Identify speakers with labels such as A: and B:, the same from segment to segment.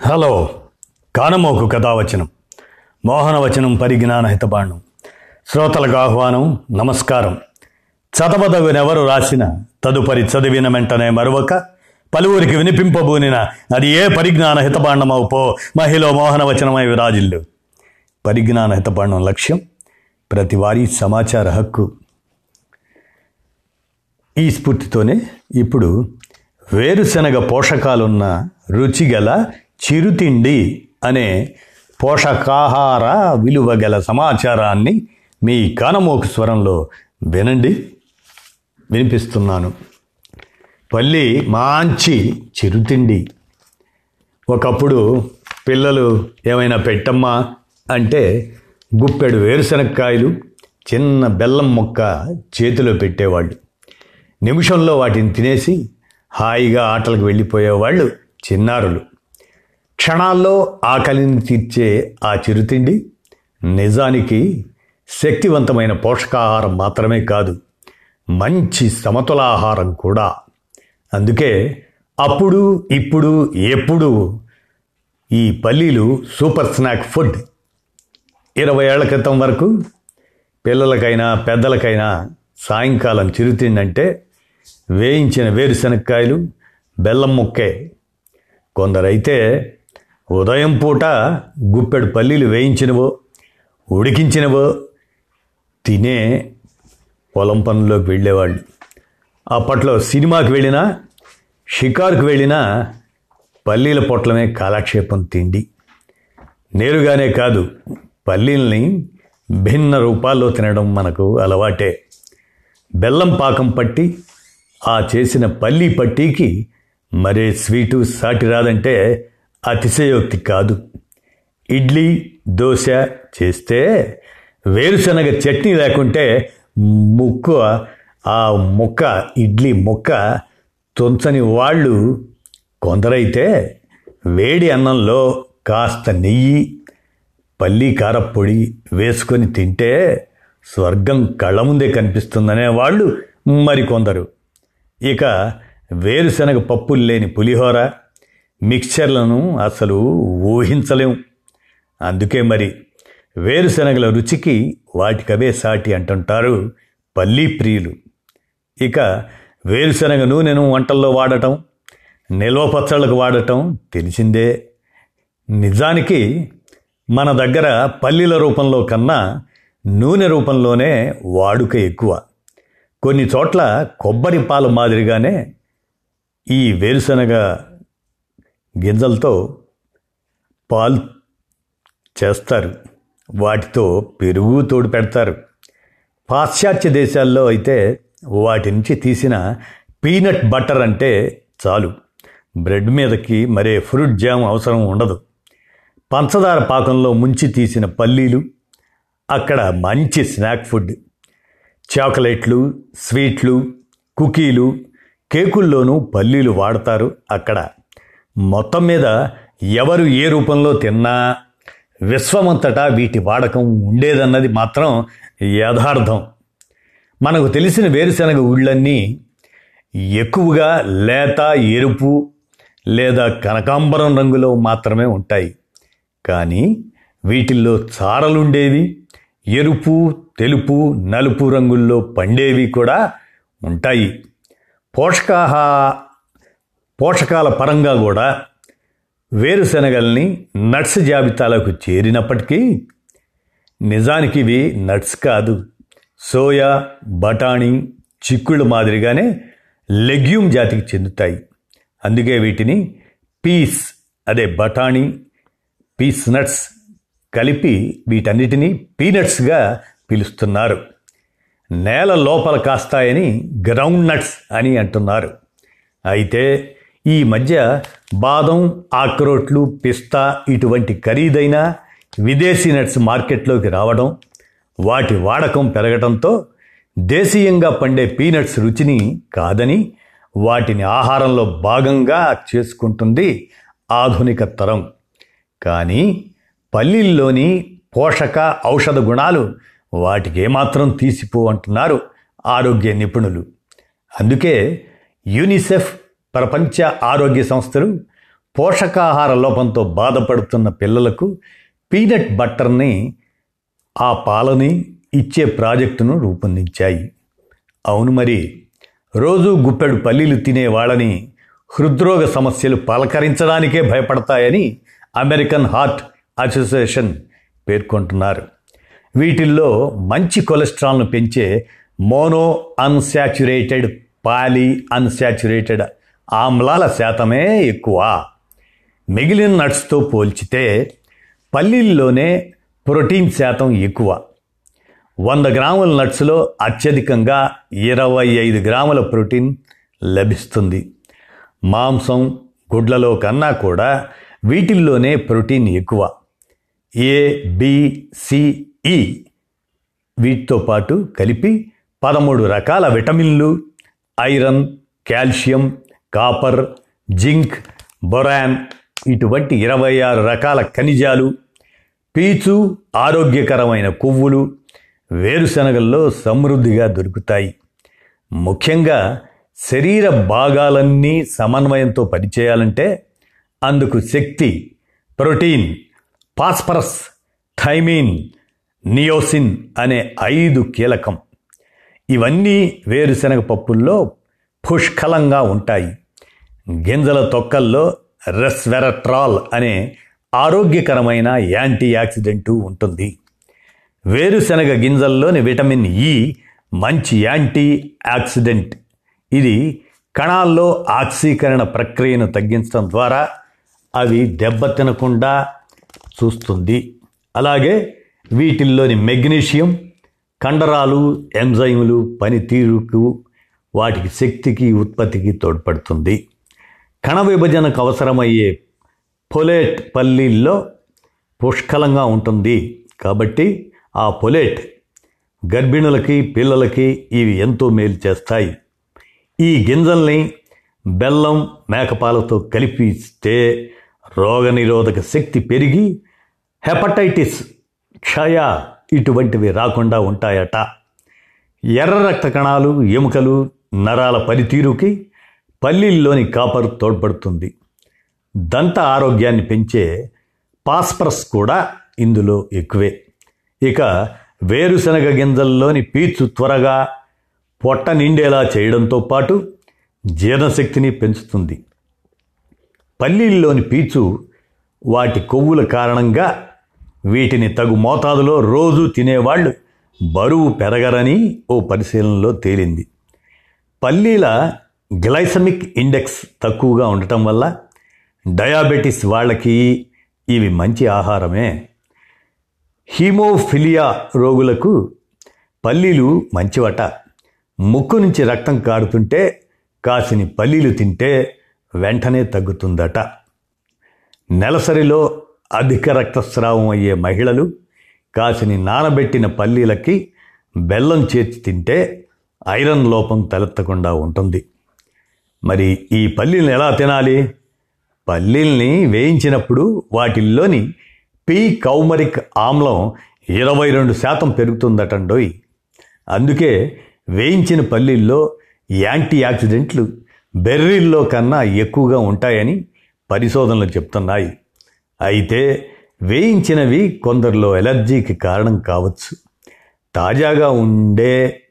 A: Hello కానమోకు కథావచనం మోహనవచనం పరిజ్ఞాన హితబాణం శ్రోతలకు ఆహ్వానం నమస్కారం. చదవదగునెవరు రాసిన తదుపరి చదివిన వెంటనే మరొక పలువురికి వినిపింపబూనిన అది ఏ పరిజ్ఞాన హితబాండమవుపో మహిళ మోహనవచనమై విరాజిల్లు. పరిజ్ఞాన హితబాండం లక్ష్యం ప్రతి వారి సమాచార హక్కు. ఈ స్ఫూర్తితోనే ఇప్పుడు వేరుశనగ పోషకాలున్న రుచిగల చిరుతిండి అనే పోషకాహార విలువ గల సమాచారాన్ని మీ కానమోకు స్వరంలో వినండి. వినిపిస్తున్నాను. పల్లి మంచి చిరుతిండి. ఒకప్పుడు పిల్లలు ఏమైనా పెట్టమ్మా అంటే గుప్పెడు వేరుశనక్కాయలు చిన్న బెల్లం మొక్క చేతిలో పెట్టేవాళ్ళు. నిమిషంలో వాటిని తినేసి హాయిగా ఆటలకు వెళ్ళిపోయేవాళ్ళు చిన్నారులు. క్షణాల్లో ఆకలిని తీర్చే ఆ చిరుతిండి నిజానికి శక్తివంతమైన పోషకాహారం మాత్రమే కాదు మంచి సమతులాహారం కూడా. అందుకే అప్పుడు ఇప్పుడు ఎప్పుడు ఈ పల్లీలు సూపర్ స్నాక్ ఫుడ్ ఇరవై ఏళ్ళ క్రితం వరకు పిల్లలకైనా పెద్దలకైనా సాయంకాలం చిరుతిండంటే వేయించిన వేరుశనక్కాయలు బెల్లం ముక్కే. కొందరైతే ఉదయం పూట గుప్పెడు పల్లీలు వేయించినవో ఉడికించినవో తినే పొలం పనుల్లోకి వెళ్ళేవాళ్ళు. అప్పట్లో సినిమాకి వెళ్ళినా షికార్కు వెళ్ళినా పల్లీల పొట్లమే కాలక్షేపం తిండి. నేరుగానే కాదు పల్లీల్ని భిన్న రూపాల్లో తినడం మనకు అలవాటే. బెల్లం పాకం పట్టి ఆ చేసిన పల్లీ పట్టీకి మరే స్వీటు సాటి రాదంటే అతిశయోక్తి కాదు. ఇడ్లీ దోశ చేస్తే వేరుశనగ చట్నీ లేకుంటే ముక్క ఆ ముక్క ఇడ్లీ ముక్క తుంచని వాళ్ళు కొందరైతే వేడి అన్నంలో కాస్త నెయ్యి పల్లీ కారప్పొడి వేసుకొని తింటే స్వర్గం కళ్ళ ముందే కనిపిస్తుందనే వాళ్ళు మరికొందరు. ఇక వేరుశనగ పప్పులు లేని పులిహోర మిక్చర్లను అసలు ఊహించలేం. అందుకే మరి వేరుశనగల రుచికి వాటికవే సాటి అంటుంటారు పల్లీ ప్రియులు. ఇక వేరుశనగ నూనెను వంటల్లో వాడటం నిల్వ పచ్చళ్ళకు వాడటం తెలిసిందే. నిజానికి మన దగ్గర పల్లీల రూపంలో కన్నా నూనె రూపంలోనే వాడుక ఎక్కువ. కొన్ని చోట్ల కొబ్బరి పాలు మాదిరిగానే ఈ వేరుశనగ గింజలతో పాలు చేస్తారు. వాటితో పెరుగు తోడు పెడతారు. పాశ్చాత్య దేశాల్లో అయితే వాటి నుంచి తీసిన పీనట్ బటర్ అంటే చాలు. బ్రెడ్ మీదకి మరే ఫ్రూట్ జామ్ అవసరం ఉండదు. పంచదార పాకంలో ముంచి తీసిన పల్లీలు అక్కడ మంచి స్నాక్ ఫుడ్. చాక్లెట్లు స్వీట్లు కుకీలు కేకుల్లోనూ పల్లీలు వాడతారు అక్కడ. మొత్తం మీద ఎవరు ఏ రూపంలో తిన్నా విశ్వమంతటా వీటి వాడకం ఉండేదన్నది మాత్రం యథార్థం. మనకు తెలిసిన వేరుశనగ ఉళ్ళన్నీ ఎక్కువగా లేత ఎరుపు లేదా కనకాంబరం రంగులో మాత్రమే ఉంటాయి. కానీ వీటిల్లో చారలుండేవి ఎరుపు తెలుపు నలుపు రంగుల్లో పండేవి కూడా ఉంటాయి. పోషకాహ పోషకాల పరంగా కూడా వేరుశనగల్ని నట్స్ జాబితాలోకి చేరినప్పటికీ నిజానికి ఇవి నట్స్ కాదు. సోయా బఠానీ చిక్కుళ్ళు మాదిరిగానే లెగ్యూమ్ జాతికి చెందుతాయి. అందుకే వీటిని పీస్ అదే బఠానీ పీస్ నట్స్ కలిపి వీటన్నిటినీ పీనట్స్గా పిలుస్తున్నారు. నేల లోపల కాస్తాయని గ్రౌండ్ నట్స్ అని అంటున్నారు. అయితే ఈ మధ్య బాదం ఆక్రోట్లు పిస్తా ఇటువంటి ఖరీదైన విదేశీ నట్స్ మార్కెట్లోకి రావడం వాటి వాడకం పెరగడంతో దేశీయంగా పండే పీనట్స్ రుచిని కాదని వాటిని ఆహారంలో భాగంగా చేసుకుంటుంది ఆధునిక తరం. కానీ పల్లీల్లోని పోషక ఔషధ గుణాలు వాటికి ఏమాత్రం తీసిపో అంటున్నారు ఆరోగ్య నిపుణులు. అందుకే యూనిసెఫ్ ప్రపంచ ఆరోగ్య సంస్థలు పోషకాహార లోపంతో బాధపడుతున్న పిల్లలకు పీనట్ బట్టర్ని ఆ పాలని ఇచ్చే ప్రాజెక్టును రూపొందించాయి. అవును మరి రోజు గుప్పెడు పల్లీలు తినే వాళ్ళని హృద్రోగ సమస్యలు పలకరించడానికే భయపడతాయని అమెరికన్ హార్ట్ అసోసియేషన్ పేర్కొంటున్నారు. వీటిల్లో మంచి కొలెస్ట్రాల్ను పెంచే మోనో అన్సాచురేటెడ్ పాలీ అన్సాచురేటెడ్ ఆమ్లాల శాతమే ఎక్కువ. మిగిలిన నట్స్తో పోల్చితే పల్లీల్లోనే ప్రోటీన్ శాతం ఎక్కువ. వంద గ్రాముల నట్స్లో అత్యధికంగా ఇరవై ఐదు గ్రాముల ప్రోటీన్ లభిస్తుంది. మాంసం గుడ్లలో కన్నా కూడా వీటిల్లోనే ప్రోటీన్ ఎక్కువ. ఏ బిసిఈ వీటితో పాటు కలిపి పదమూడు రకాల విటమిన్లు iron calcium copper zinc boron ఇటువంటి ఇరవై ఆరు రకాల ఖనిజాలు పీచు ఆరోగ్యకరమైన కొవ్వులు వేరుశనగల్లో సమృద్ధిగా దొరుకుతాయి. ముఖ్యంగా శరీర భాగాలన్నీ సమన్వయంతో పనిచేయాలంటే అందుకు శక్తి ప్రోటీన్ ఫాస్ఫరస్ థైమిన్ నియోసిన్ అనే ఐదు కీలకం. ఇవన్నీ వేరుశనగ పప్పుల్లో పుష్కలంగా ఉంటాయి. గింజల తొక్కల్లో రెస్వెరట్రాల్ అనే ఆరోగ్యకరమైన యాంటీ ఆక్సిడెంటు ఉంటుంది. వేరుశనగ గింజల్లోని విటమిన్ ఇ మంచి యాంటీ ఆక్సిడెంట్ ఇది కణాల్లో ఆక్సీకరణ ప్రక్రియను తగ్గించడం ద్వారా అవి దెబ్బతినకుండా చూస్తుంది. అలాగే వీటిల్లోని మెగ్నీషియం కండరాలు ఎంజైములు పనితీరుకు వాటికి శక్తికి ఉత్పత్తికి తోడ్పడుతుంది. కణ విభజనకు అవసరమయ్యే పొలేట్ పల్లీల్లో పుష్కలంగా ఉంటుంది. కాబట్టి ఆ పొలేట్ గర్భిణులకి పిల్లలకి ఇవి ఎంతో మేలు చేస్తాయి. ఈ గింజల్ని బెల్లం మేకపాలతో కలిపి ఇస్తే రోగనిరోధక శక్తి పెరిగి హెపటైటిస్ క్షయ ఇటువంటివి రాకుండా ఉంటాయట. ఎర్ర రక్త కణాలు ఎముకలు నరాల పనితీరుకి పల్లీల్లోని కాపర్ తోడ్పడుతుంది. దంత ఆరోగ్యాన్ని పెంచే పాస్పరస్ కూడా ఇందులో ఎక్కువే. ఇక వేరుశనగ గింజల్లోని పీచు త్వరగా పొట్ట నిండేలా చేయడంతో పాటు జీర్ణశక్తిని పెంచుతుంది. పల్లీల్లోని పీచు వాటి కొవ్వుల కారణంగా వీటిని తగు మోతాదులో రోజు తినేవాళ్ళు బరువు పెరగరని ఓ పరిశీలనలో తేలింది. పల్లీల గ్లైసమిక్ ఇండెక్స్ తక్కువగా ఉండటం వల్ల డయాబెటిస్ వాళ్ళకి ఇవి మంచి ఆహారమే. హీమోఫిలియా రోగులకు పల్లీలు మంచివట. ముక్కు నుంచి రక్తం కారుతుంటే కాసిని పల్లీలు తింటే వెంటనే తగ్గుతుందట. నెలసరిలో అధిక రక్తస్రావం అయ్యే మహిళలు కాసిని నానబెట్టిన పల్లీలకి బెల్లం చేర్చి తింటే ఐరన్ లోపం తలెత్తకుండా ఉంటుంది. మరి ఈ పల్లీలను ఎలా తినాలి? పల్లీల్ని వేయించినప్పుడు వాటిల్లోని పీ కౌమరిక్ ఆమ్లం ఇరవై రెండు శాతం పెరుగుతుందటండోయ్ అందుకే వేయించిన పల్లీల్లో యాంటీ ఆక్సిడెంట్లు బెర్రీల్లో కన్నా ఎక్కువగా ఉంటాయని పరిశోధనలు చెప్తున్నాయి. అయితే వేయించినవి కొందరిలో ఎలర్జీకి కారణం కావచ్చు. తాజాగా ఉండే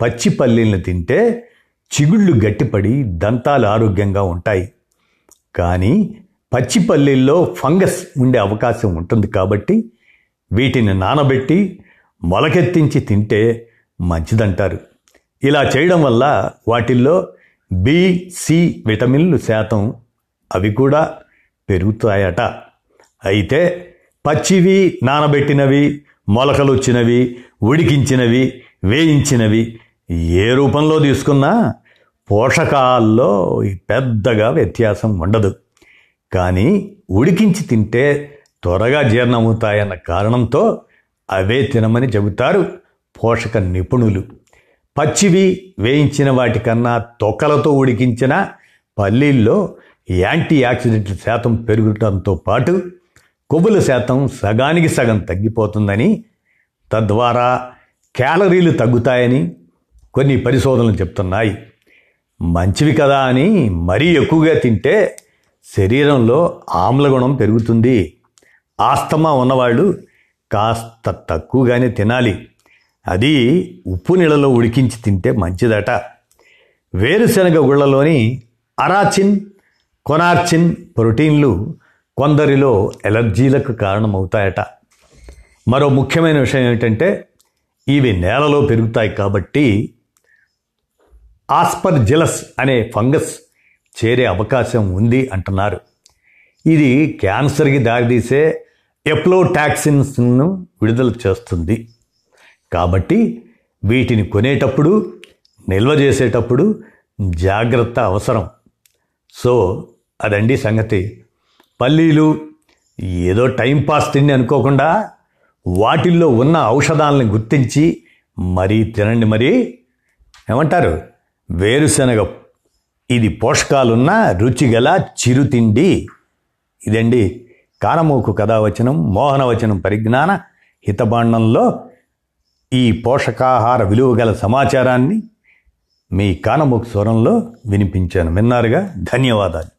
A: పచ్చి పల్లీలను తింటే చిగుళ్ళు గట్టిపడి దంతాలు ఆరోగ్యంగా ఉంటాయి. కానీ పచ్చి పల్లీల్లో ఫంగస్ ఉండే అవకాశం ఉంటుంది కాబట్టి వీటిని నానబెట్టి మొలకెత్తించి తింటే మంచిదంటారు. ఇలా చేయడం వల్ల వాటిల్లో బి సి విటమిన్లు శాతం అవి కూడా పెరుగుతాయట. అయితే పచ్చివి నానబెట్టినవి మొలకలు వచ్చినవి ఉడికించినవి వేయించినవి ఏ రూపంలో తీసుకున్నా పోషకాల్లో పెద్దగా వ్యత్యాసం ఉండదు. కానీ ఉడికించి తింటే త్వరగా జీర్ణమవుతాయన్న కారణంతో అవే తినమని చెబుతారు పోషక నిపుణులు. పచ్చివి వేయించిన వాటికన్నా తొక్కలతో ఉడికించిన పల్లీల్లో యాంటీ ఆక్సిడెంట్ల శాతం పెరుగుటంతో పాటు కొవ్వుల శాతం సగానికి సగం తగ్గిపోతుందని తద్వారా క్యాలరీలు తగ్గుతాయని కొన్ని పరిశోధనలు చెప్తున్నాయి. మంచివి కదా అని మరీ ఎక్కువగా తింటే శరీరంలో ఆమ్లగుణం పెరుగుతుంది. ఆస్తమా ఉన్నవాళ్ళు కాస్త తక్కువగానే తినాలి. అది ఉప్పు నీళ్ళలో ఉడికించి తింటే మంచిదట. వేరుశనగ గుళ్ళలోని అరాచిన్ కొనార్చిన్ ప్రోటీన్లు కొందరిలో ఎలర్జీలకు కారణమవుతాయట. మరో ముఖ్యమైన విషయం ఏమిటంటే ఇవి నేలలో పెరుగుతాయి కాబట్టి ఆస్పర్జిలస్ అనే ఫంగస్ చేరే అవకాశం ఉంది అంటున్నారు. ఇది క్యాన్సర్కి దారితీసే ఎప్లోటాక్సిన్స్ను విడుదల చేస్తుంది. కాబట్టి వీటిని కొనేటప్పుడు నిల్వ చేసేటప్పుడు జాగ్రత్త అవసరం. సో అదండి సంగతి. పల్లీలు ఏదో టైంపాస్ తిండి అనుకోకుండా వాటిల్లో ఉన్న ఔషధాలను గుర్తించి మరీ తినండి మరి. ఏమంటారు? వేరుశనగ. ఇది పోషకాలున్న రుచిగల చిరుతిండి. ఇదండి కానమూకు కథావచనం మోహనవచనం పరిజ్ఞాన హితబాండంలో ఈ పోషకాహార విలువ గల సమాచారాన్ని మీ కానమూకు స్వరంలో వినిపించాను. విన్నారుగా? ధన్యవాదాలు.